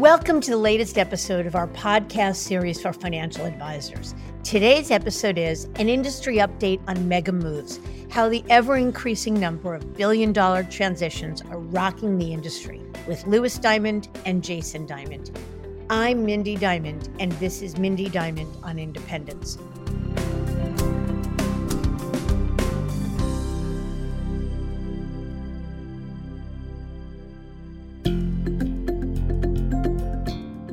Welcome to the latest episode of our podcast series for financial advisors. Today's episode is an industry update on mega moves, how the ever increasing number of billion dollar transitions are rocking the industry, with Lewis Diamond and Jason Diamond. I'm Mindy Diamond, and this is Mindy Diamond on Independence.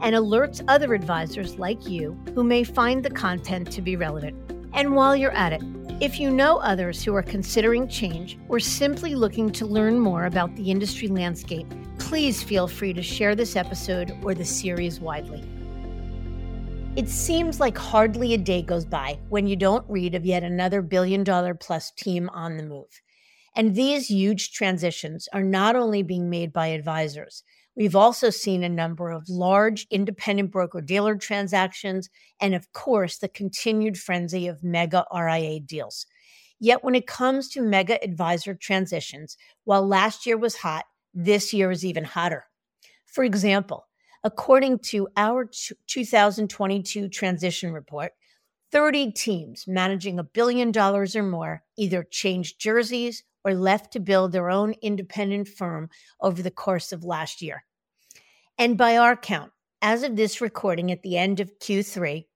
and alerts other advisors like you who may find the content to be relevant. And while you're at it, if you know others who are considering change or simply looking to learn more about the industry landscape, please feel free to share this episode or the series widely. It seems like hardly a day goes by when you don't read of yet another billion dollar plus team on the move. And these huge transitions are not only being made by advisors, We've also seen a number of large independent broker dealer transactions, and of course, the continued frenzy of mega RIA deals. Yet, when it comes to mega advisor transitions, while last year was hot, this year is even hotter. For example, according to our 2022 transition report, 30 teams managing a billion dollars or more either changed jerseys or left to build their own independent firm over the course of last year. And by our count, as of this recording at the end of Q3,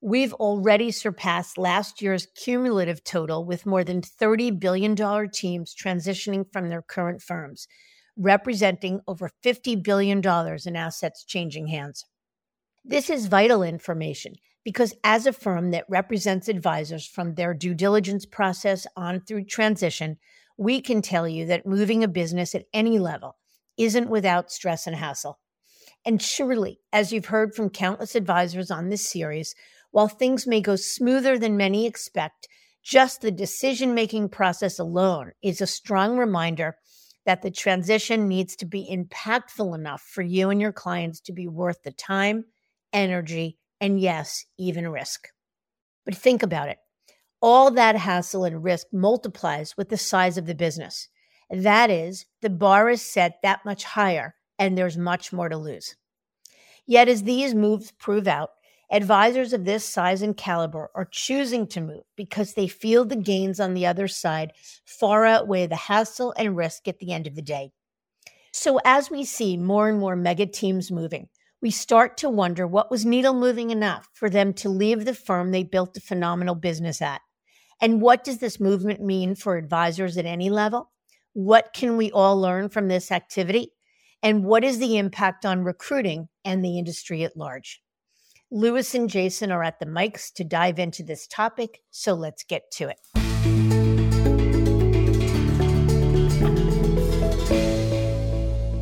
we've already surpassed last year's cumulative total with more than $30 billion teams transitioning from their current firms, representing over $50 billion in assets changing hands. This is vital information because, as a firm that represents advisors from their due diligence process on through transition, we can tell you that moving a business at any level isn't without stress and hassle. And surely, as you've heard from countless advisors on this series, while things may go smoother than many expect, just the decision making process alone is a strong reminder that the transition needs to be impactful enough for you and your clients to be worth the time, energy, and yes, even risk. But think about it all that hassle and risk multiplies with the size of the business. That is, the bar is set that much higher and there's much more to lose. Yet, as these moves prove out, advisors of this size and caliber are choosing to move because they feel the gains on the other side far outweigh the hassle and risk at the end of the day. So, as we see more and more mega teams moving, we start to wonder what was needle moving enough for them to leave the firm they built a phenomenal business at. And what does this movement mean for advisors at any level? What can we all learn from this activity? And what is the impact on recruiting and the industry at large? Lewis and Jason are at the mics to dive into this topic, so let's get to it.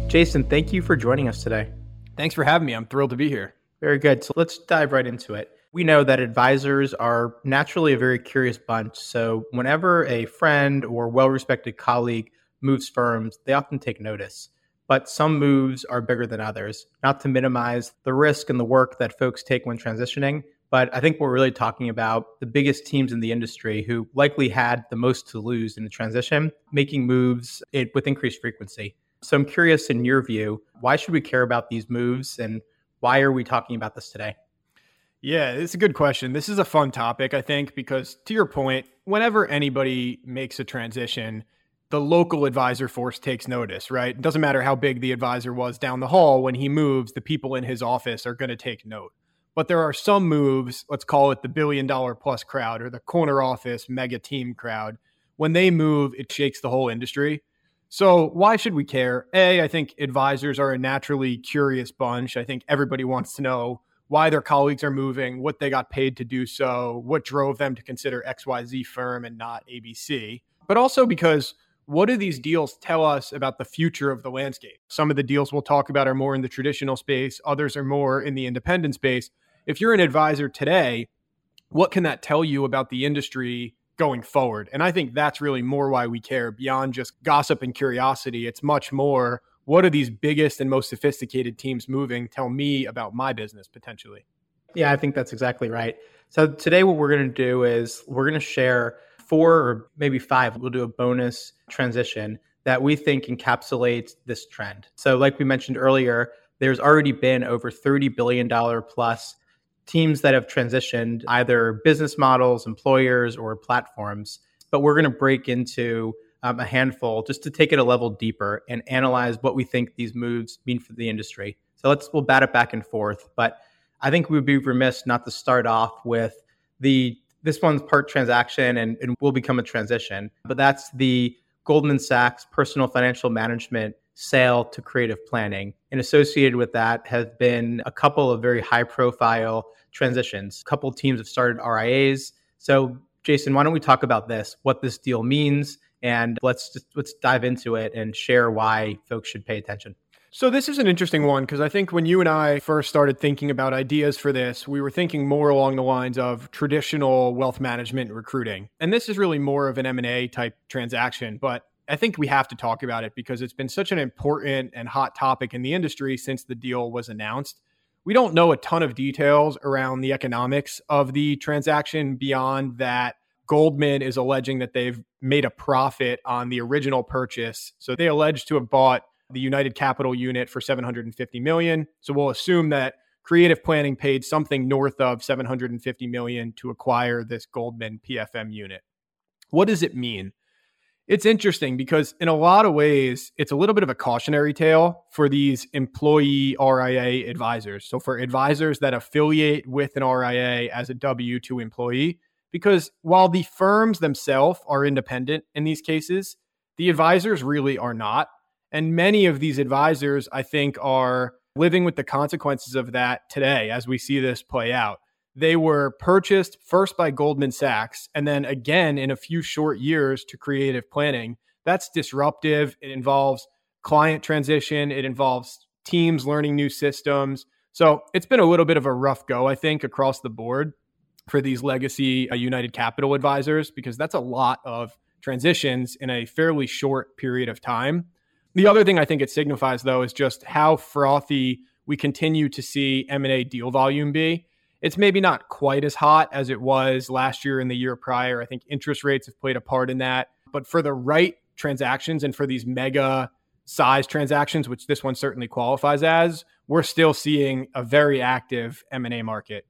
Jason, thank you for joining us today. Thanks for having me. I'm thrilled to be here. Very good. So let's dive right into it. We know that advisors are naturally a very curious bunch. So, whenever a friend or well respected colleague moves firms, they often take notice but some moves are bigger than others. Not to minimize the risk and the work that folks take when transitioning, but I think we're really talking about the biggest teams in the industry who likely had the most to lose in the transition, making moves with increased frequency. So I'm curious, in your view, why should we care about these moves and why are we talking about this today? Yeah, it's a good question. This is a fun topic, I think, because to your point, whenever anybody makes a transition, the local advisor force takes notice, right? It doesn't matter how big the advisor was down the hall. When he moves, the people in his office are going to take note. But there are some moves, let's call it the billion dollar plus crowd or the corner office mega team crowd. When they move, it shakes the whole industry. So, why should we care? A, I think advisors are a naturally curious bunch. I think everybody wants to know why their colleagues are moving, what they got paid to do so, what drove them to consider XYZ firm and not ABC. But also because what do these deals tell us about the future of the landscape? Some of the deals we'll talk about are more in the traditional space, others are more in the independent space. if you're an advisor today, what can that tell you about the industry going forward? And I think that's really more why we care beyond just gossip and curiosity. It's much more what are these biggest and most sophisticated teams moving tell me about my business potentially? Yeah, I think that's exactly right. So today what we're going to do is we're going to share four or maybe five. We'll do a bonus transition that we think encapsulates this trend. So like we mentioned earlier, there's already been over 30 billion dollar plus teams that have transitioned either business models, employers or platforms. But we're going to break into um, a handful just to take it a level deeper and analyze what we think these moves mean for the industry. So let's we'll bat it back and forth. But I think we would be remiss not to start off with the this one's part transaction and, and will become a transition. But that's the Goldman Sachs personal financial management sale to creative planning. And associated with that has been a couple of very high profile transitions. A couple teams have started RIAs. So Jason, why don't we talk about this, what this deal means, and let's just let's dive into it and share why folks should pay attention. So this is an interesting one because I think when you and I first started thinking about ideas for this, we were thinking more along the lines of traditional wealth management recruiting. And this is really more of an M&A type transaction, but I think we have to talk about it because it's been such an important and hot topic in the industry since the deal was announced. We don't know a ton of details around the economics of the transaction beyond that Goldman is alleging that they've made a profit on the original purchase. So they allege to have bought the United Capital unit for 750 million. So we'll assume that creative planning paid something north of 750 million to acquire this Goldman PFM unit. What does it mean? It's interesting because in a lot of ways, it's a little bit of a cautionary tale for these employee RIA advisors. So for advisors that affiliate with an RIA as a W 2 employee, because while the firms themselves are independent in these cases, the advisors really are not. And many of these advisors, I think, are living with the consequences of that today as we see this play out. They were purchased first by Goldman Sachs and then again in a few short years to creative planning. That's disruptive. It involves client transition, it involves teams learning new systems. So it's been a little bit of a rough go, I think, across the board for these legacy uh, United Capital advisors because that's a lot of transitions in a fairly short period of time. The other thing I think it signifies though is just how frothy we continue to see M&A deal volume be. It's maybe not quite as hot as it was last year and the year prior. I think interest rates have played a part in that, but for the right transactions and for these mega size transactions, which this one certainly qualifies as, we're still seeing a very active M&A market.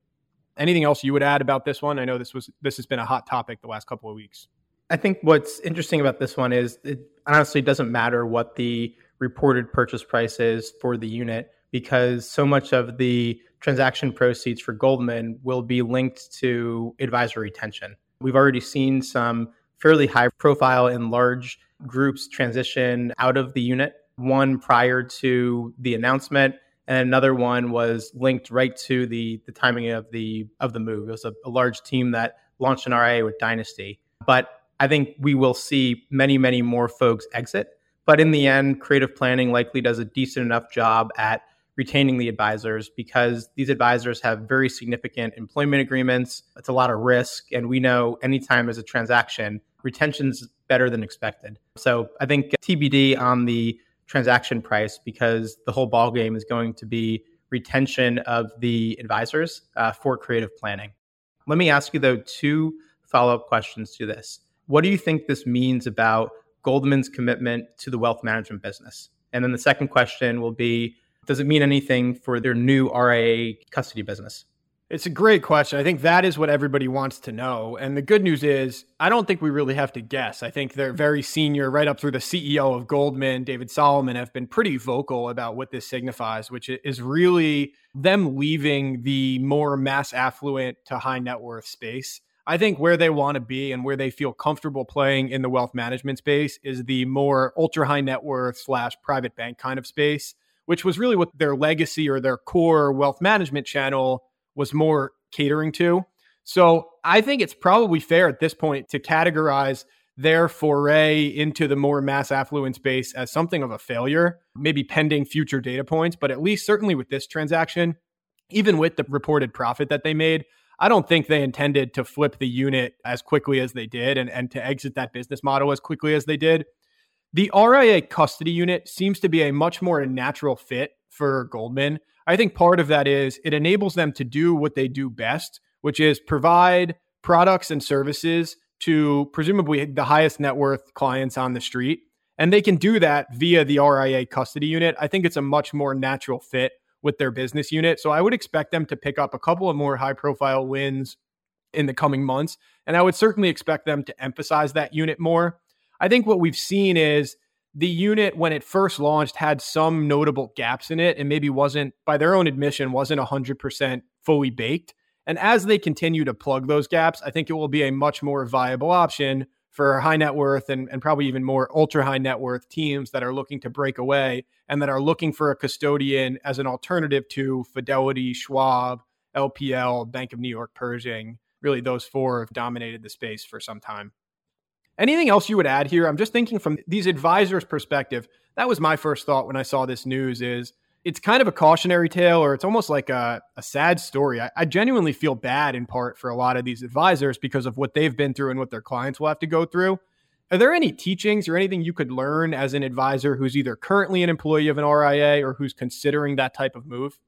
Anything else you would add about this one? I know this was this has been a hot topic the last couple of weeks. I think what's interesting about this one is it honestly doesn't matter what the reported purchase price is for the unit because so much of the transaction proceeds for Goldman will be linked to advisor retention. We've already seen some fairly high profile and large groups transition out of the unit, one prior to the announcement and another one was linked right to the the timing of the of the move. It was a, a large team that launched an RIA with Dynasty, but I think we will see many many more folks exit. But in the end, creative planning likely does a decent enough job at retaining the advisors because these advisors have very significant employment agreements. It's a lot of risk. And we know anytime there's a transaction, retention's better than expected. So I think TBD on the transaction price because the whole ballgame is going to be retention of the advisors uh, for creative planning. Let me ask you though two follow-up questions to this. What do you think this means about Goldman's commitment to the wealth management business? And then the second question will be does it mean anything for their new RIA custody business? It's a great question. I think that is what everybody wants to know. And the good news is, I don't think we really have to guess. I think they're very senior, right up through the CEO of Goldman, David Solomon, have been pretty vocal about what this signifies, which is really them leaving the more mass affluent to high net worth space. I think where they want to be and where they feel comfortable playing in the wealth management space is the more ultra high net worth slash private bank kind of space, which was really what their legacy or their core wealth management channel was more catering to. So I think it's probably fair at this point to categorize their foray into the more mass affluent space as something of a failure, maybe pending future data points, but at least certainly with this transaction, even with the reported profit that they made, I don't think they intended to flip the unit as quickly as they did and, and to exit that business model as quickly as they did. The RIA custody unit seems to be a much more natural fit for Goldman. I think part of that is it enables them to do what they do best, which is provide products and services to presumably the highest net worth clients on the street. And they can do that via the RIA custody unit. I think it's a much more natural fit with their business unit. So I would expect them to pick up a couple of more high profile wins in the coming months. And I would certainly expect them to emphasize that unit more. I think what we've seen is the unit, when it first launched, had some notable gaps in it and maybe wasn't, by their own admission, wasn't 100% fully baked. And as they continue to plug those gaps, I think it will be a much more viable option for high net worth and, and probably even more ultra high net worth teams that are looking to break away and that are looking for a custodian as an alternative to Fidelity, Schwab, LPL, Bank of New York, Pershing. Really, those four have dominated the space for some time. Anything else you would add here? I'm just thinking from these advisors' perspective. That was my first thought when I saw this news is it's kind of a cautionary tale or it's almost like a, a sad story. I, I, genuinely feel bad in part for a lot of these advisors because of what they've been through and what their clients will have to go through. Are there any teachings or anything you could learn as an advisor who's either currently an employee of an RIA or who's considering that type of move?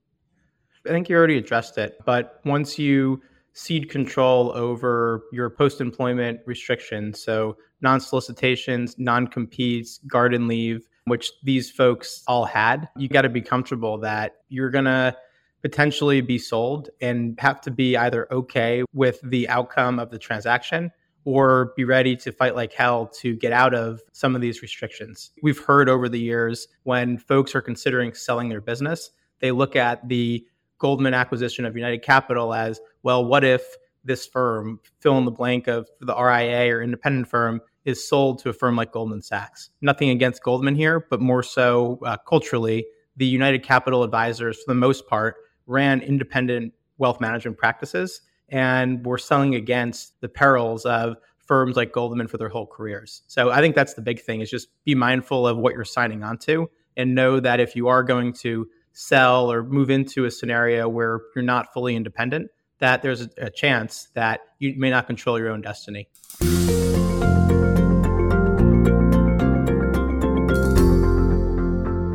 I think you already addressed it, but once you cede control over your post employment restrictions, so non solicitations, non competes, garden leave, which these folks all had. You got to be comfortable that you're going to potentially be sold and have to be either okay with the outcome of the transaction or be ready to fight like hell to get out of some of these restrictions. We've heard over the years when folks are considering selling their business, they look at the Goldman acquisition of United Capital as well, what if this firm, fill in the blank of the RIA or independent firm, is sold to a firm like Goldman Sachs. Nothing against Goldman here, but more so uh, culturally, the United Capital advisors, for the most part, ran independent wealth management practices and were selling against the perils of firms like Goldman for their whole careers. So I think that's the big thing is just be mindful of what you're signing onto and know that if you are going to sell or move into a scenario where you're not fully independent, that there's a, chance that you may not control your own destiny.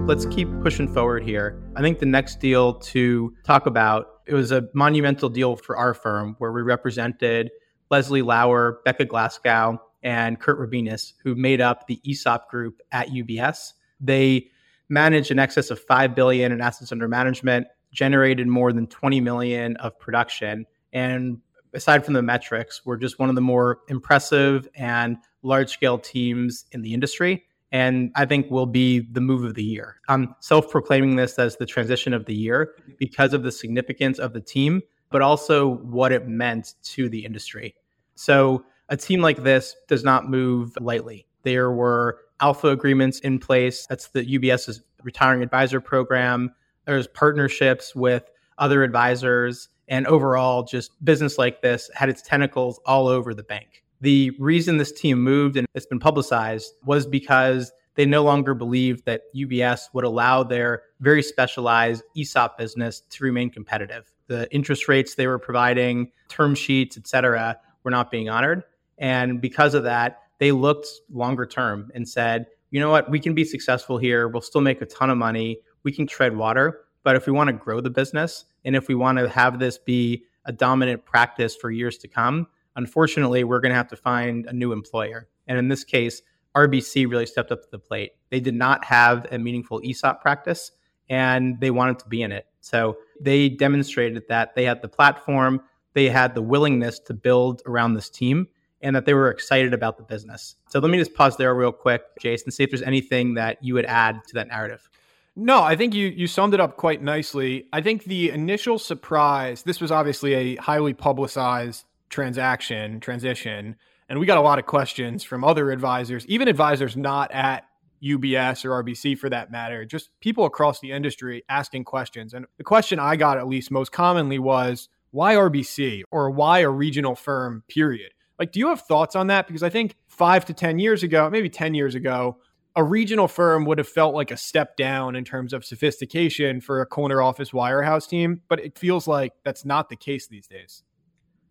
let's keep pushing forward here. I think the next deal to talk about it was a monumental deal for our firm where we represented Leslie Lauer, Becca Glasgow, and Kurt Rabinus, who made up the ESOP group at UBS. They managed in excess of 5 billion in assets under management, generated more than 20 million of production, and aside from the metrics, we're just one of the more impressive and large scale teams in the industry and I think will be the move of the year. I'm self proclaiming this as the transition of the year because of the significance of the team, but also what it meant to the industry. So, a team like this does not move lightly. There were alpha agreements in place. That's the UBS's retiring advisor program. There's partnerships with other advisors. And overall, just business like this had its tentacles all over the bank. The reason this team moved and it's been publicized was because they no longer believed that UBS would allow their very specialized ESOP business to remain competitive. The interest rates they were providing, term sheets, et cetera, were not being honored. And because of that, they looked longer term and said, you know what, we can be successful here. We'll still make a ton of money. We can tread water. But if we want to grow the business and if we want to have this be a dominant practice for years to come, unfortunately, we're going to have to find a new employer. And in this case, RBC really stepped up to the plate. They did not have a meaningful ESOP practice and they wanted to be in it. So they demonstrated that they had the platform, they had the willingness to build around this team, and that they were excited about the business. So let me just pause there real quick, Jason, see if there's anything that you would add to that narrative. No, I think you you summed it up quite nicely. I think the initial surprise, this was obviously a highly publicized transaction transition and we got a lot of questions from other advisors even advisors not at UBS or RBC for that matter just people across the industry asking questions and the question I got at least most commonly was why RBC or why a regional firm period like do you have thoughts on that because I think 5 to 10 years ago maybe 10 years ago a regional firm would have felt like a step down in terms of sophistication for a corner office wirehouse team, but it feels like that's not the case these days.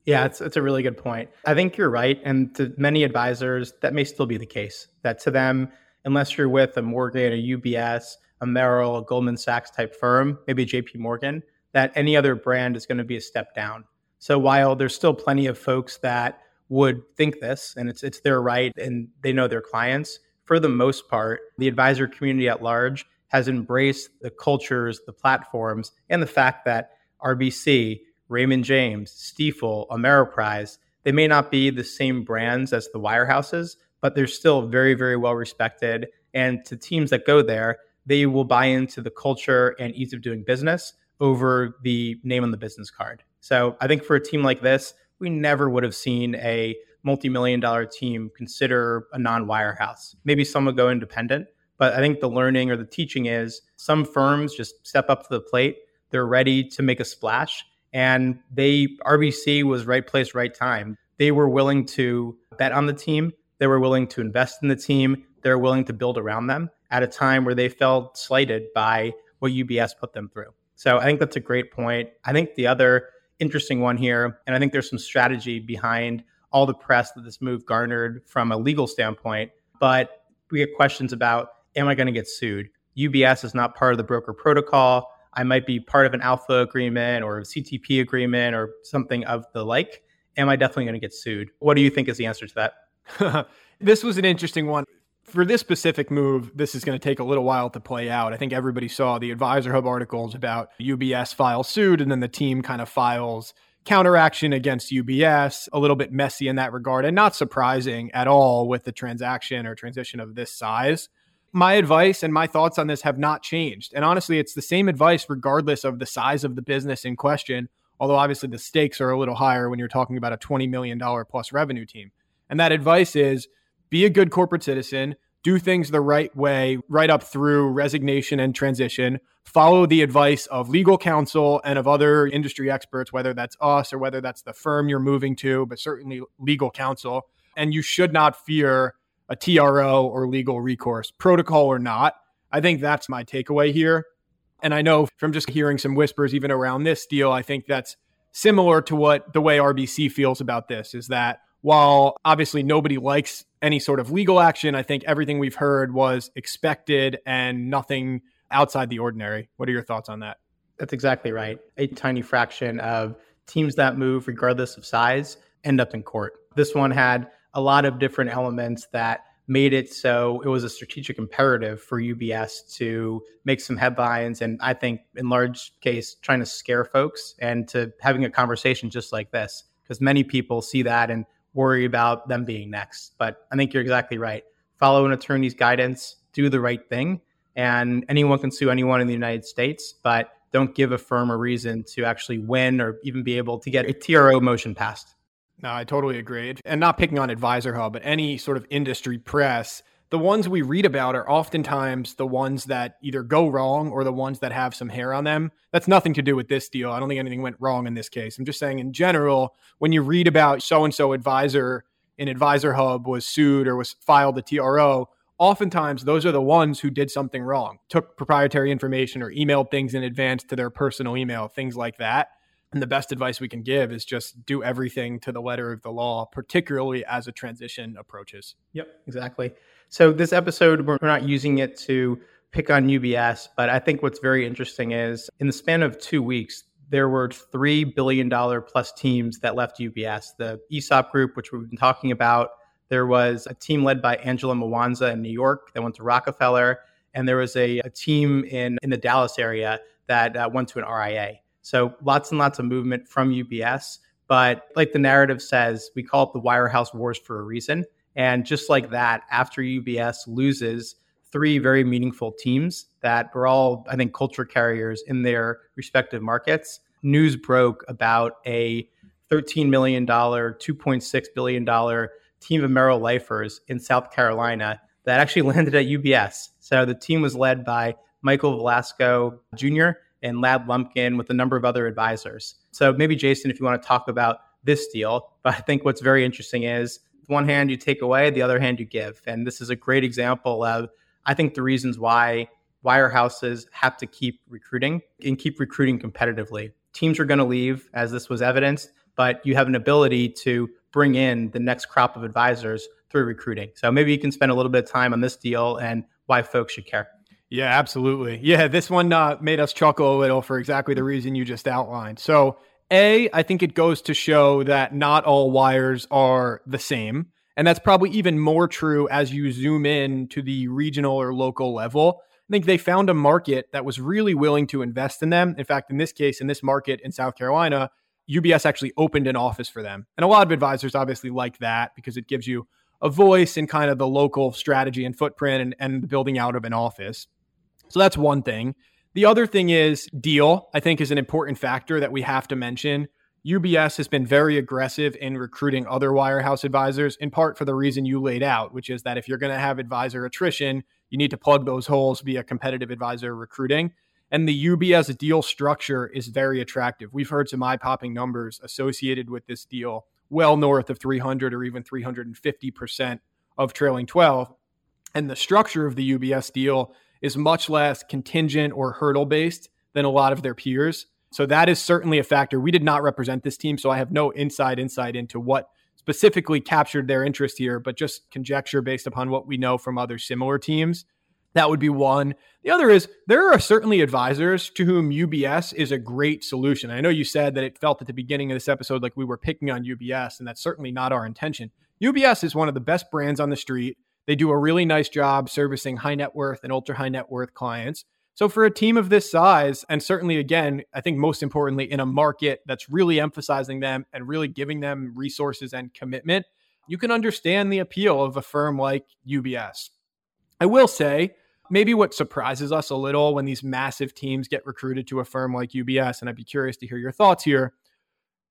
Yeah, it's, it's a really good point. I think you're right. And to many advisors, that may still be the case. That to them, unless you're with a Morgan, a UBS, a Merrill, a Goldman Sachs type firm, maybe JP Morgan, that any other brand is going to be a step down. So while there's still plenty of folks that would think this and it's it's their right and they know their clients, for the most part, the advisor community at large has embraced the cultures, the platforms, and the fact that RBC, Raymond James, Stifel, Ameriprise, they may not be the same brands as the wirehouses, but they're still very, very well respected. And to teams that go there, they will buy into the culture and ease of doing business over the name on the business card. So I think for a team like this, we never would have seen a multi-million dollar team consider a non-wirehouse. Maybe some would go independent, but I think the learning or the teaching is some firms just step up to the plate. They're ready to make a splash. And they RBC was right place, right time. They were willing to bet on the team. They were willing to invest in the team. They were willing to build around them at a time where they felt slighted by what UBS put them through. So I think that's a great point. I think the other interesting one here, and I think there's some strategy behind all the press that this move garnered from a legal standpoint. But we get questions about am I going to get sued? UBS is not part of the broker protocol. I might be part of an alpha agreement or a CTP agreement or something of the like. Am I definitely going to get sued? What do you think is the answer to that? this was an interesting one. For this specific move, this is going to take a little while to play out. I think everybody saw the Advisor Hub articles about UBS file suit and then the team kind of files counteraction against UBS, a little bit messy in that regard, and not surprising at all with the transaction or transition of this size. My advice and my thoughts on this have not changed. And honestly, it's the same advice regardless of the size of the business in question, although obviously the stakes are a little higher when you're talking about a $20 million plus revenue team. And that advice is be a good corporate citizen, do things the right way, right up through resignation and transition. Follow the advice of legal counsel and of other industry experts, whether that's us or whether that's the firm you're moving to, but certainly legal counsel. And you should not fear a TRO or legal recourse, protocol or not. I think that's my takeaway here. And I know from just hearing some whispers even around this deal, I think that's similar to what the way RBC feels about this is that while obviously nobody likes any sort of legal action, I think everything we've heard was expected and nothing outside the ordinary. What are your thoughts on that? That's exactly right. A tiny fraction of teams that move, regardless of size, end up in court. This one had a lot of different elements that made it so it was a strategic imperative for UBS to make some headlines and I think in large case trying to scare folks and to having a conversation just like this because many people see that and worry about them being next. But I think you're exactly right. Follow an attorney's guidance, do the right thing, and anyone can sue anyone in the United States, but don't give a firm a reason to actually win or even be able to get a TRO motion passed. No, I totally agree. And not picking on Advisor Hub, but any sort of industry press the ones we read about are oftentimes the ones that either go wrong or the ones that have some hair on them. That's nothing to do with this deal. I don't think anything went wrong in this case. I'm just saying, in general, when you read about so and so advisor in Advisor Hub was sued or was filed a TRO, oftentimes those are the ones who did something wrong, took proprietary information or emailed things in advance to their personal email, things like that. And the best advice we can give is just do everything to the letter of the law, particularly as a transition approaches. Yep, exactly. So this episode, we're not using it to pick on UBS, but I think what's very interesting is in the span of two weeks, there were three billion dollar plus teams that left UBS. The ESOP group, which we've been talking about, there was a team led by Angela Mwanza in New York that went to Rockefeller, and there was a, a team in in the Dallas area that uh, went to an RIA. So lots and lots of movement from UBS. But like the narrative says, we call it the wirehouse wars for a reason. And just like that, after UBS loses three very meaningful teams that were all, I think, culture carriers in their respective markets, news broke about a $13 million, $2.6 billion team of Merrill Lifers in South Carolina that actually landed at UBS. So the team was led by Michael Velasco Jr. and Ladd Lumpkin with a number of other advisors. So maybe, Jason, if you want to talk about this deal, but I think what's very interesting is one hand you take away, the other hand you give. And this is a great example of I think the reasons why wirehouses have to keep recruiting and keep recruiting competitively. Teams are going to leave, as this was evidenced, but you have an ability to bring in the next crop of advisors through recruiting. So maybe you can spend a little bit of time on this deal and why folks should care. Yeah, absolutely. Yeah, this one uh, made us chuckle a little for exactly the reason you just outlined. So, A, I think it goes to show that not all wires are the same. And that's probably even more true as you zoom in to the regional or local level. I think they found a market that was really willing to invest in them. In fact, in this case, in this market in South Carolina, UBS actually opened an office for them. And a lot of advisors obviously like that because it gives you a voice in kind of the local strategy and footprint and, and the building out of an office. So that's one thing. The other thing is deal, I think, is an important factor that we have to mention. UBS has been very aggressive in recruiting other wirehouse advisors, in part for the reason you laid out, which is that if you're going to have advisor attrition, you need to plug those holes via competitive advisor recruiting. And the UBS deal structure is very attractive. We've heard some eye popping numbers associated with this deal, well north of 300 or even 350% of trailing 12. And the structure of the UBS deal is much less contingent or hurdle based than a lot of their peers. So that is certainly a factor. We did not represent this team, so I have no inside insight into what specifically captured their interest here, but just conjecture based upon what we know from other similar teams. That would be one. The other is there are certainly advisors to whom UBS is a great solution. I know you said that it felt at the beginning of this episode like we were picking on UBS, and that's certainly not our intention. UBS is one of the best brands on the street. They do a really nice job servicing high net worth and ultra high net worth clients. So, for a team of this size, and certainly again, I think most importantly, in a market that's really emphasizing them and really giving them resources and commitment, you can understand the appeal of a firm like UBS. I will say, maybe what surprises us a little when these massive teams get recruited to a firm like UBS, and I'd be curious to hear your thoughts here.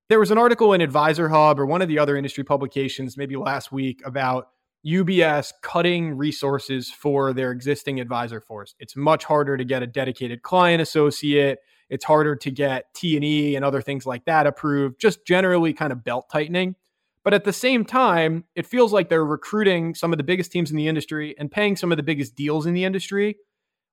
There was an article in Advisor Hub or one of the other industry publications maybe last week about UBS cutting resources for their existing advisor force. It's much harder to get a dedicated client associate. It's harder to get T&E and other things like that approved, just generally kind of belt tightening. But at the same time, it feels like they're recruiting some of the biggest teams in the industry and paying some of the biggest deals in the industry.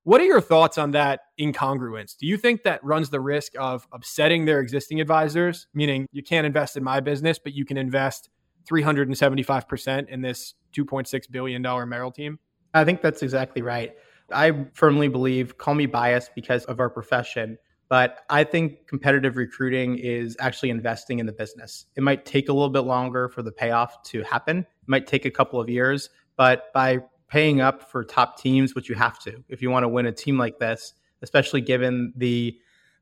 What are your thoughts on that incongruence? Do you think that runs the risk of upsetting their existing advisors, meaning you can't invest in my business, but you can invest 375% in this $2.6 billion Merrill team? I think that's exactly right. I firmly believe, call me biased because of our profession, but I think competitive recruiting is actually investing in the business. It might take a little bit longer for the payoff to happen, it might take a couple of years, but by paying up for top teams, which you have to, if you want to win a team like this, especially given the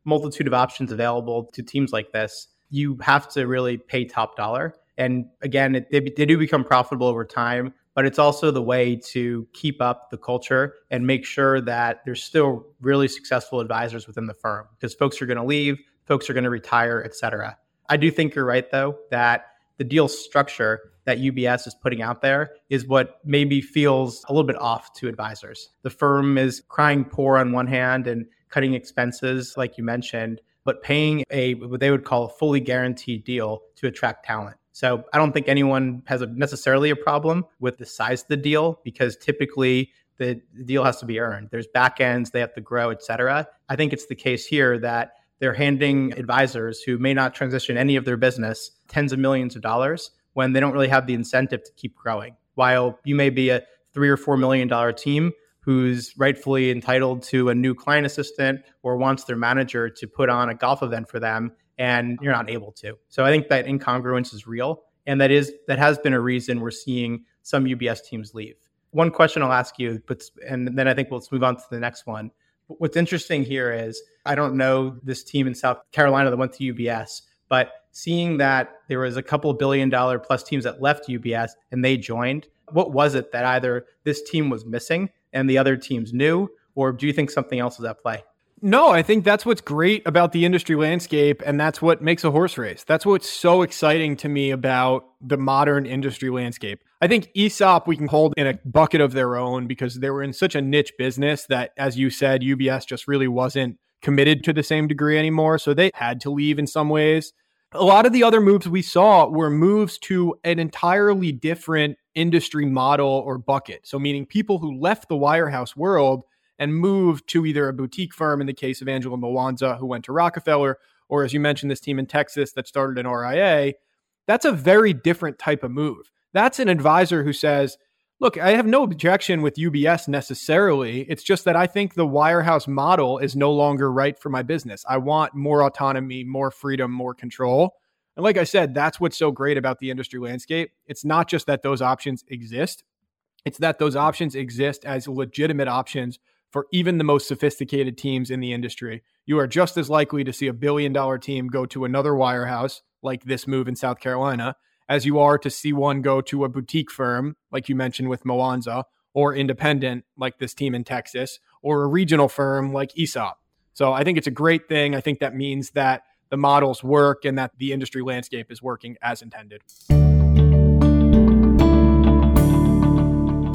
multitude of options available to teams like this, you have to really pay top dollar. And again, it, they, they do become profitable over time, but it's also the way to keep up the culture and make sure that there's still really successful advisors within the firm because folks are going to leave, folks are going to retire, et cetera. I do think you're right, though, that the deal structure that UBS is putting out there is what maybe feels a little bit off to advisors. The firm is crying poor on one hand and cutting expenses, like you mentioned, but paying a what they would call a fully guaranteed deal to attract talent. So I don't think anyone has a, necessarily a problem with the size of the deal because typically the, deal has to be earned. There's back ends, they have to grow, et cetera. I think it's the case here that they're handing advisors who may not transition any of their business tens of millions of dollars when they don't really have the incentive to keep growing. While you may be a three or four million dollar team who's rightfully entitled to a new client assistant or wants their manager to put on a golf event for them and you're not able to. So I think that incongruence is real. And that is that has been a reason we're seeing some UBS teams leave. One question I'll ask you, but and then I think we'll move on to the next one. What's interesting here is I don't know this team in South Carolina that went to UBS, but seeing that there was a couple billion dollar plus teams that left UBS and they joined, what was it that either this team was missing and the other teams knew, or do you think something else is at play? No, I think that's what's great about the industry landscape, and that's what makes a horse race. That's what's so exciting to me about the modern industry landscape. I think ESOP we can hold in a bucket of their own because they were in such a niche business that, as you said, UBS just really wasn't committed to the same degree anymore. So they had to leave in some ways. A lot of the other moves we saw were moves to an entirely different industry model or bucket. So, meaning people who left the wirehouse world and move to either a boutique firm in the case of Angela Mwanza, who went to Rockefeller, or as you mentioned, this team in Texas that started an RIA. That's a very different type of move. That's an advisor who says, Look, I have no objection with UBS necessarily. It's just that I think the wirehouse model is no longer right for my business. I want more autonomy, more freedom, more control. And like I said, that's what's so great about the industry landscape. It's not just that those options exist, it's that those options exist as legitimate options for even the most sophisticated teams in the industry. You are just as likely to see a billion dollar team go to another wirehouse like this move in South Carolina as you are to see one go to a boutique firm, like you mentioned with Mwanza, or independent, like this team in Texas, or a regional firm like ESOP. So I think it's a great thing. I think that means that the models work and that the industry landscape is working as intended.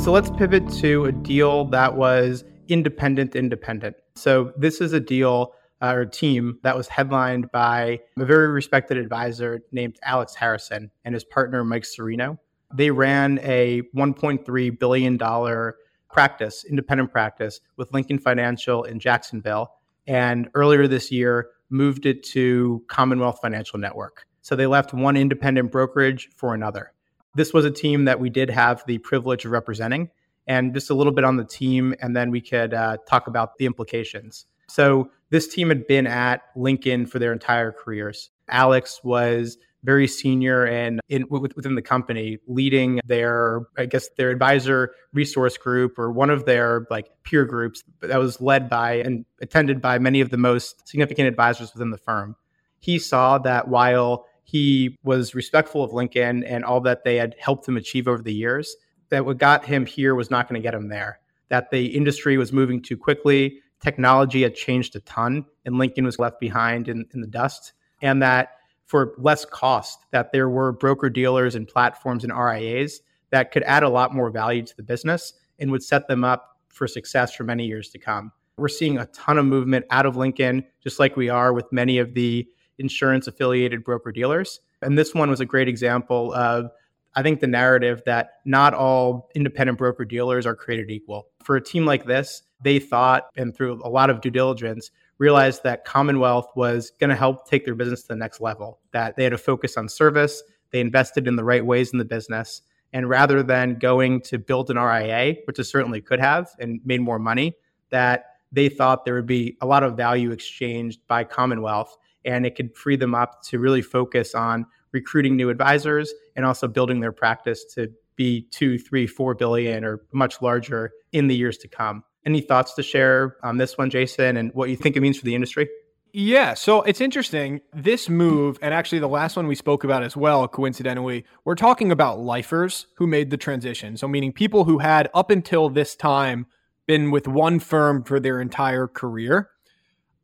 So let's pivot to a deal that was independent, independent. So this is a deal uh, or team that was headlined by a very respected advisor named Alex Harrison and his partner Mike Serino. They ran a $1.3 billion practice, independent practice, with Lincoln Financial in Jacksonville. And earlier this year, moved it to Commonwealth Financial Network. So they left one independent brokerage for another. This was a team that we did have the privilege of representing. And just a little bit on the team, and then we could uh, talk about the implications. So this team had been at Lincoln for their entire careers. Alex was very senior and in, within the company, leading their, I guess, their advisor resource group or one of their like peer groups that was led by and attended by many of the most significant advisors within the firm. He saw that while he was respectful of Lincoln and all that they had helped him achieve over the years, that what got him here was not going to get him there. That the industry was moving too quickly, technology had changed a ton and Lincoln was left behind in, in the dust. And that for less cost, that there were broker dealers and platforms and RIAs that could add a lot more value to the business and would set them up for success for many years to come. We're seeing a ton of movement out of Lincoln, just like we are with many of the insurance affiliated broker dealers. And this one was a great example of, I think, the narrative that not all independent broker dealers are created equal. For a team like this, they thought, and through a lot of due diligence, realized that Commonwealth was going to help take their business to the next level, that they had a focus on service, they invested in the right ways in the business. And rather than going to build an RIA, which it certainly could have and made more money, that they thought there would be a lot of value exchanged by Commonwealth and it could free them up to really focus on recruiting new advisors and also building their practice to be two, three, four billion or much larger in the years to come. Any thoughts to share on this one, Jason, and what you think it means for the industry? Yeah, so it's interesting. This move, and actually the last one we spoke about as well, coincidentally, we're talking about lifers who made the transition. So, meaning people who had up until this time been with one firm for their entire career.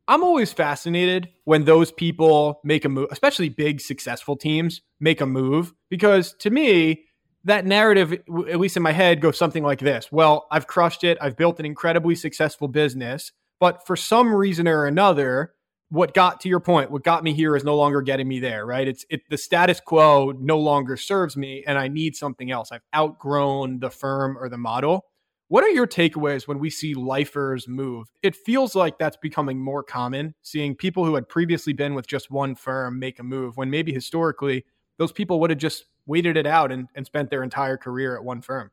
I'm always fascinated when those people make a move, especially big successful teams make a move, because to me, that narrative, at least in my head, goes something like this Well, I've crushed it. I've built an incredibly successful business. But for some reason or another, what got to your point, what got me here is no longer getting me there, right? It's it the status quo no longer serves me and I need something else. I've outgrown the firm or the model. What are your takeaways when we see lifers move? It feels like that's becoming more common, seeing people who had previously been with just one firm make a move when maybe historically those people would have just waited it out and, and spent their entire career at one firm.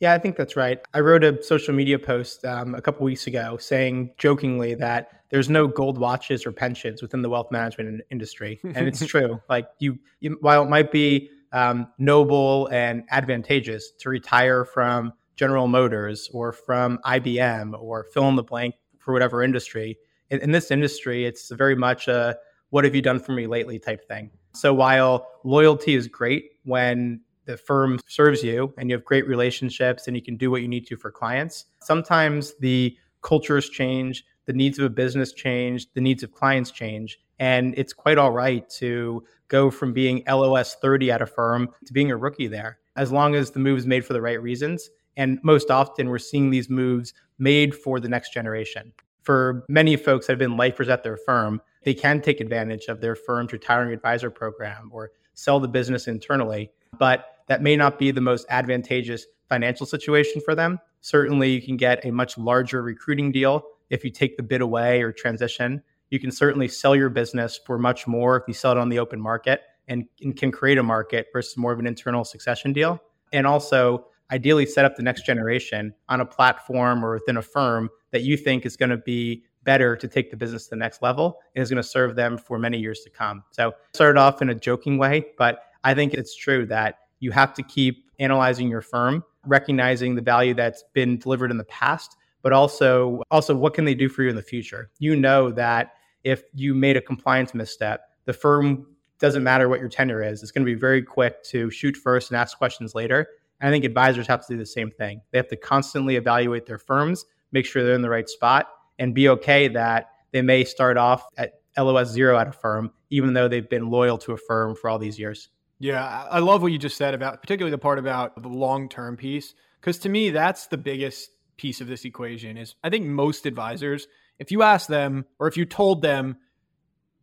Yeah, I think that's right. I wrote a social media post um, a couple weeks ago saying jokingly that there's no gold watches or pensions within the wealth management industry, and it's true. Like you, you, while it might be um, noble and advantageous to retire from General Motors or from IBM or fill in the blank for whatever industry, in, in this industry, it's very much a "What have you done for me lately?" type thing. So while loyalty is great when the firm serves you and you have great relationships and you can do what you need to for clients, sometimes the cultures change, the needs of a business change, the needs of clients change. And it's quite all right to go from being LOS 30 at a firm to being a rookie there, as long as the move is made for the right reasons. And most often, we're seeing these moves made for the next generation. For many folks that have been lifers at their firm, they can take advantage of their firm's retiring advisor program or sell the business internally. But that may not be the most advantageous financial situation for them. Certainly, you can get a much larger recruiting deal if you take the bid away or transition. You can certainly sell your business for much more if you sell it on the open market and, and can create a market versus more of an internal succession deal. And also, ideally, set up the next generation on a platform or within a firm that you think is going to be better to take the business to the next level and is going to serve them for many years to come. So, started off in a joking way, but I think it's true that you have to keep analyzing your firm, recognizing the value that's been delivered in the past, but also also what can they do for you in the future? You know that if you made a compliance misstep, the firm doesn't matter what your tenure is. It's going to be very quick to shoot first and ask questions later. I think advisors have to do the same thing. They have to constantly evaluate their firms, make sure they're in the right spot, and be okay that they may start off at LOS zero at a firm, even though they've been loyal to a firm for all these years. Yeah, I love what you just said about, particularly the part about the long term piece, because to me, that's the biggest piece of this equation. Is I think most advisors, if you ask them or if you told them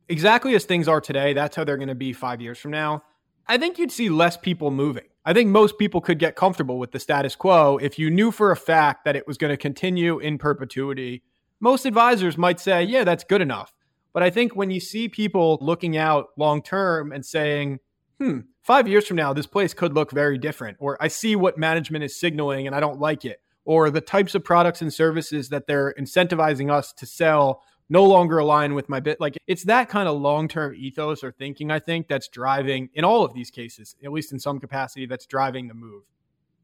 exactly as things are today, that's how they're going to be five years from now. I think you'd see less people moving. I think most people could get comfortable with the status quo if you knew for a fact that it was going to continue in perpetuity most advisors might say, yeah, that's good enough. But I think when you see people looking out long term and saying, hmm, five years from now, this place could look very different, or I see what management is signaling and I don't like it, or the types of products and services that they're incentivizing us to sell no longer align with my bit. Like it's that kind of long term ethos or thinking, I think, that's driving in all of these cases, at least in some capacity, that's driving the move.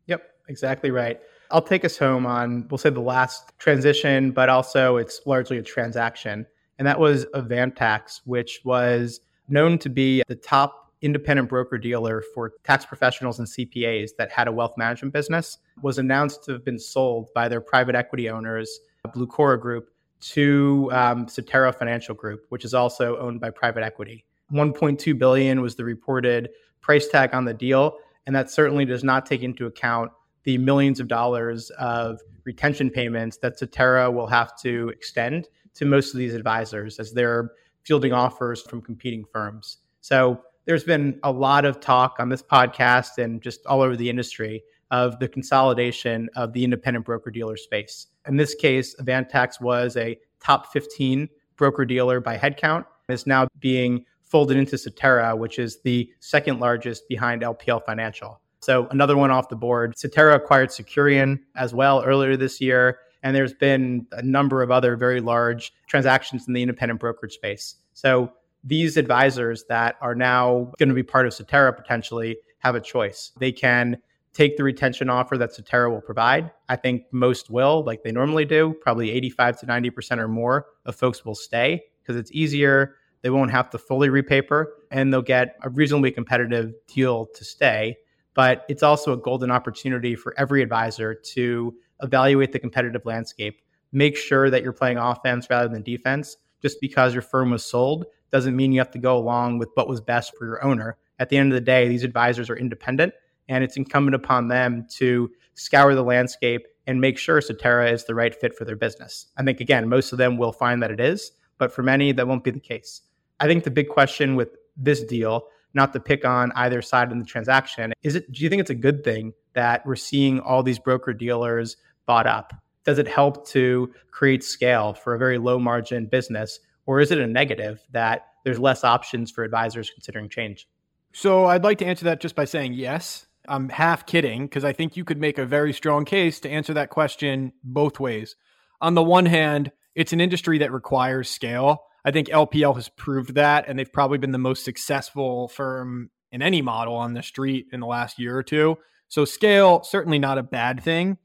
Yep, exactly right. I'll take us home on, we'll say, the last transition, but also it's largely a transaction. And that was Avantax, which was known to be the top independent broker dealer for tax professionals and CPAs that had a wealth management business, was announced to have been sold by their private equity owners, Blucora Group, to um, Financial Group, which is also owned by private equity. 1.2 billion was the reported price tag on the deal, and that certainly does not take into account the millions of dollars of retention payments that Cetera will have to extend to most of these advisors as they're fielding offers from competing firms. So there's been a lot of talk on this podcast and just all over the industry of the consolidation of the independent broker dealer space. In this case, Avantax was a top 15 broker dealer by headcount. Is now being folded into Cetera, which is the second largest behind LPL Financial. So another one off the board. Cetera acquired Securian as well earlier this year. And there's been a number of other very large transactions in the independent brokerage space. So these advisors that are now going to be part of Cetera potentially have a choice. They can take the retention offer that Cetera will provide. I think most will, like they normally do. Probably 85 to 90% or more of folks will stay because it's easier. They won't have to fully repaper and they'll get a reasonably competitive deal to stay but it's also a golden opportunity for every advisor to evaluate the competitive landscape, make sure that you're playing offense rather than defense. Just because your firm was sold doesn't mean you have to go along with what was best for your owner. At the end of the day, these advisors are independent, and it's incumbent upon them to scour the landscape and make sure Cetera is the right fit for their business. I think, again, most of them will find that it is, but for many, that won't be the case. I think the big question with this deal not to pick on either side in the transaction. Is it do you think it's a good thing that we're seeing all these broker dealers bought up? Does it help to create scale for a very low margin business? Or is it a negative that there's less options for advisors considering change? So I'd like to answer that just by saying yes. I'm half kidding because I think you could make a very strong case to answer that question both ways. On the one hand, it's an industry that requires scale. I think LPL has proved that, and they've probably been the most successful firm in any model on the street in the last year or two. So, scale, certainly not a bad thing.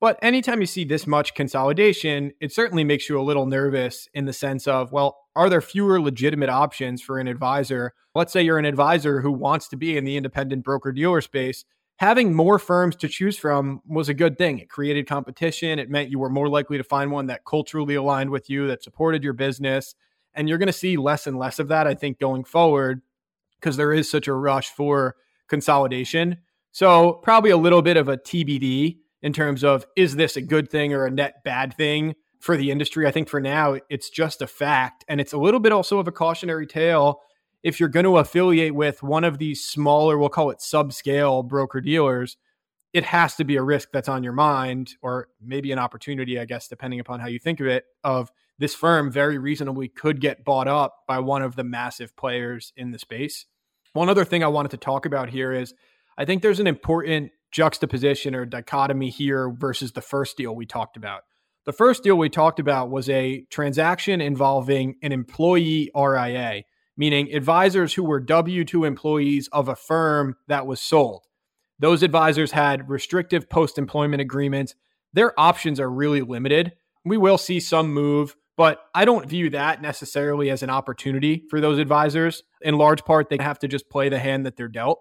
But anytime you see this much consolidation, it certainly makes you a little nervous in the sense of, well, are there fewer legitimate options for an advisor? Let's say you're an advisor who wants to be in the independent broker dealer space. Having more firms to choose from was a good thing. It created competition. It meant you were more likely to find one that culturally aligned with you, that supported your business. And you're going to see less and less of that, I think, going forward, because there is such a rush for consolidation. So, probably a little bit of a TBD in terms of is this a good thing or a net bad thing for the industry? I think for now, it's just a fact. And it's a little bit also of a cautionary tale if you're going to affiliate with one of these smaller, we'll call it subscale broker dealers, it has to be a risk that's on your mind, or maybe an opportunity, I guess, depending upon how you think of it, of this firm very reasonably could get bought up by one of the massive players in the space. One other thing I wanted to talk about here is I think there's an important juxtaposition or dichotomy here versus the first deal we talked about. The first deal we talked about was a transaction involving an employee RIA, meaning advisors who were W 2 employees of a firm that was sold. Those advisors had restrictive post employment agreements. Their options are really limited. We will see some move, but I don't view that necessarily as an opportunity for those advisors. In large part, they have to just play the hand that they're dealt.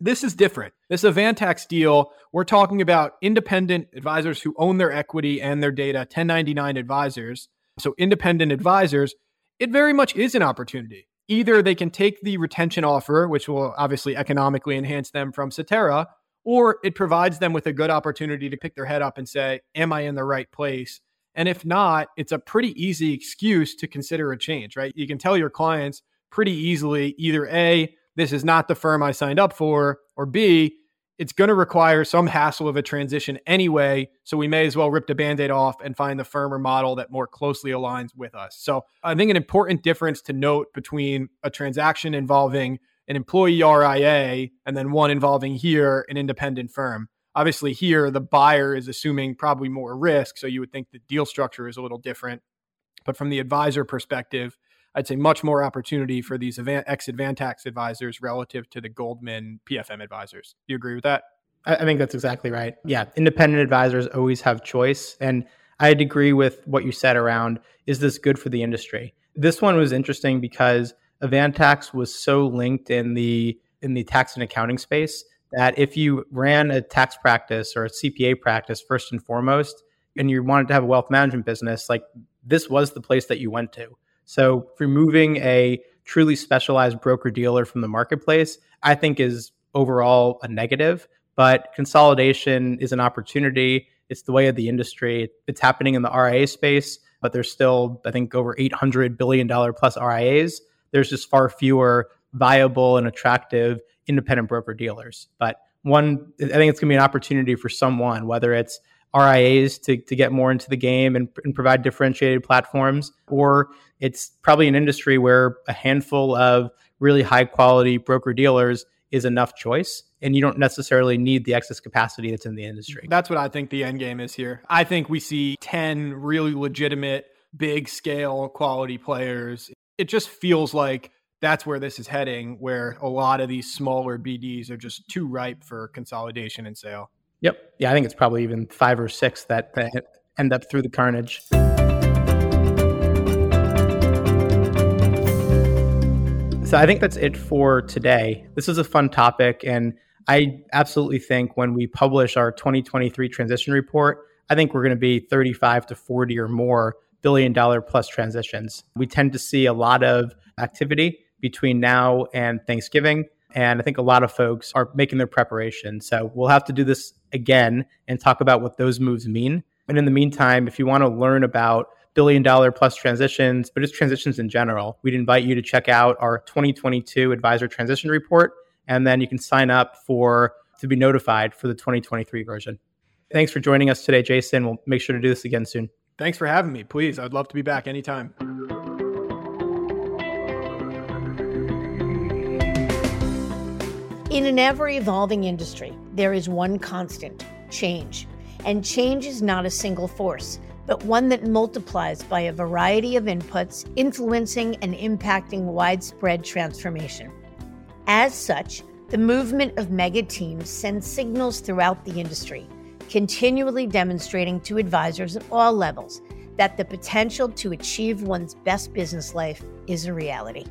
This is different. This Avantax deal, we're talking about independent advisors who own their equity and their data, 1099 advisors. So, independent advisors, it very much is an opportunity. Either they can take the retention offer, which will obviously economically enhance them from Cetera, or it provides them with a good opportunity to pick their head up and say, Am I in the right place? And if not, it's a pretty easy excuse to consider a change, right? You can tell your clients pretty easily either A, this is not the firm I signed up for, or B, it's going to require some hassle of a transition anyway. So we may as well rip the band aid off and find the firm or model that more closely aligns with us. So I think an important difference to note between a transaction involving an employee RIA and then one involving here an independent firm. Obviously, here the buyer is assuming probably more risk. So you would think the deal structure is a little different. But from the advisor perspective, I'd say much more opportunity for these ex Avantax advisors relative to the Goldman PFM advisors. Do you agree with that? I think that's exactly right. Yeah, independent advisors always have choice. And I'd agree with what you said around is this good for the industry? This one was interesting because Avantax was so linked in the in the tax and accounting space that if you ran a tax practice or a CPA practice first and foremost, and you wanted to have a wealth management business, like this was the place that you went to. So removing a truly specialized broker dealer from the marketplace, I think is overall a negative, but consolidation is an opportunity. It's the way of the industry. It's happening in the RIA space, but there's still, I think, over $800 billion plus RIAs. There's just far fewer viable and attractive independent broker dealers. But one, I think it's going to be an opportunity for someone, whether it's RIAs to, to get more into the game and, and provide differentiated platforms, or it's probably an industry where a handful of really high quality broker dealers is enough choice and you don't necessarily need the excess capacity that's in the industry. That's what I think the end game is here. I think we see 10 really legitimate big scale quality players. It just feels like that's where this is heading where a lot of these smaller BDs are just too ripe for consolidation and sale. Yep. Yeah, I think it's probably even five or six that, end up through the carnage. So I think that's it for today. This is a fun topic, and I absolutely think when we publish our 2023 transition report, I think we're going to be 35 to 40 or more billion dollar plus transitions. We tend to see a lot of activity between now and Thanksgiving. And I think a lot of folks are making their preparation. So we'll have to do this again and talk about what those moves mean. And in the meantime, if you want to learn about billion dollar plus transitions, but just transitions in general, we'd invite you to check out our 2022 advisor transition report. And then you can sign up for to be notified for the 2023 version. Thanks for joining us today, Jason. We'll make sure to do this again soon. Thanks for having me. Please, I'd love to be back anytime. In an ever evolving industry, there is one constant change. And change is not a single force, but one that multiplies by a variety of inputs, influencing and impacting widespread transformation. As such, the movement of mega teams sends signals throughout the industry, continually demonstrating to advisors at all levels that the potential to achieve one's best business life is a reality.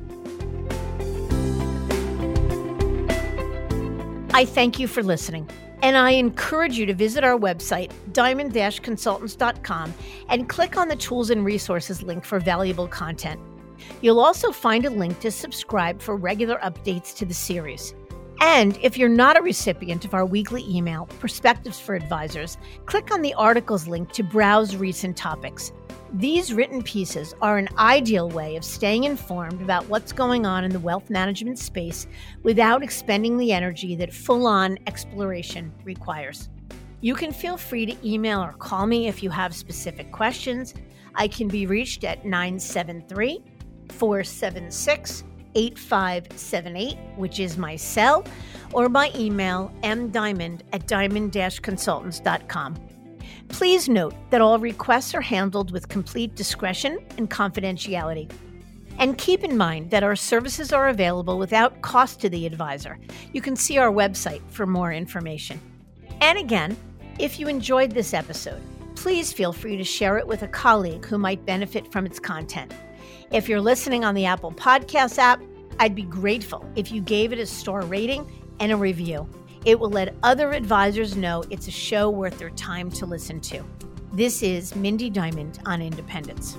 I thank you for listening. And I encourage you to visit our website, diamond consultants.com, and click on the tools and resources link for valuable content. You'll also find a link to subscribe for regular updates to the series. And if you're not a recipient of our weekly email, Perspectives for Advisors, click on the articles link to browse recent topics. These written pieces are an ideal way of staying informed about what's going on in the wealth management space without expending the energy that full on exploration requires. You can feel free to email or call me if you have specific questions. I can be reached at 973 476 8578, which is my cell, or by email mdiamond at diamond consultants.com. Please note that all requests are handled with complete discretion and confidentiality. And keep in mind that our services are available without cost to the advisor. You can see our website for more information. And again, if you enjoyed this episode, please feel free to share it with a colleague who might benefit from its content. If you're listening on the Apple Podcast app, I'd be grateful if you gave it a star rating and a review. It will let other advisors know it's a show worth their time to listen to. This is Mindy Diamond on Independence.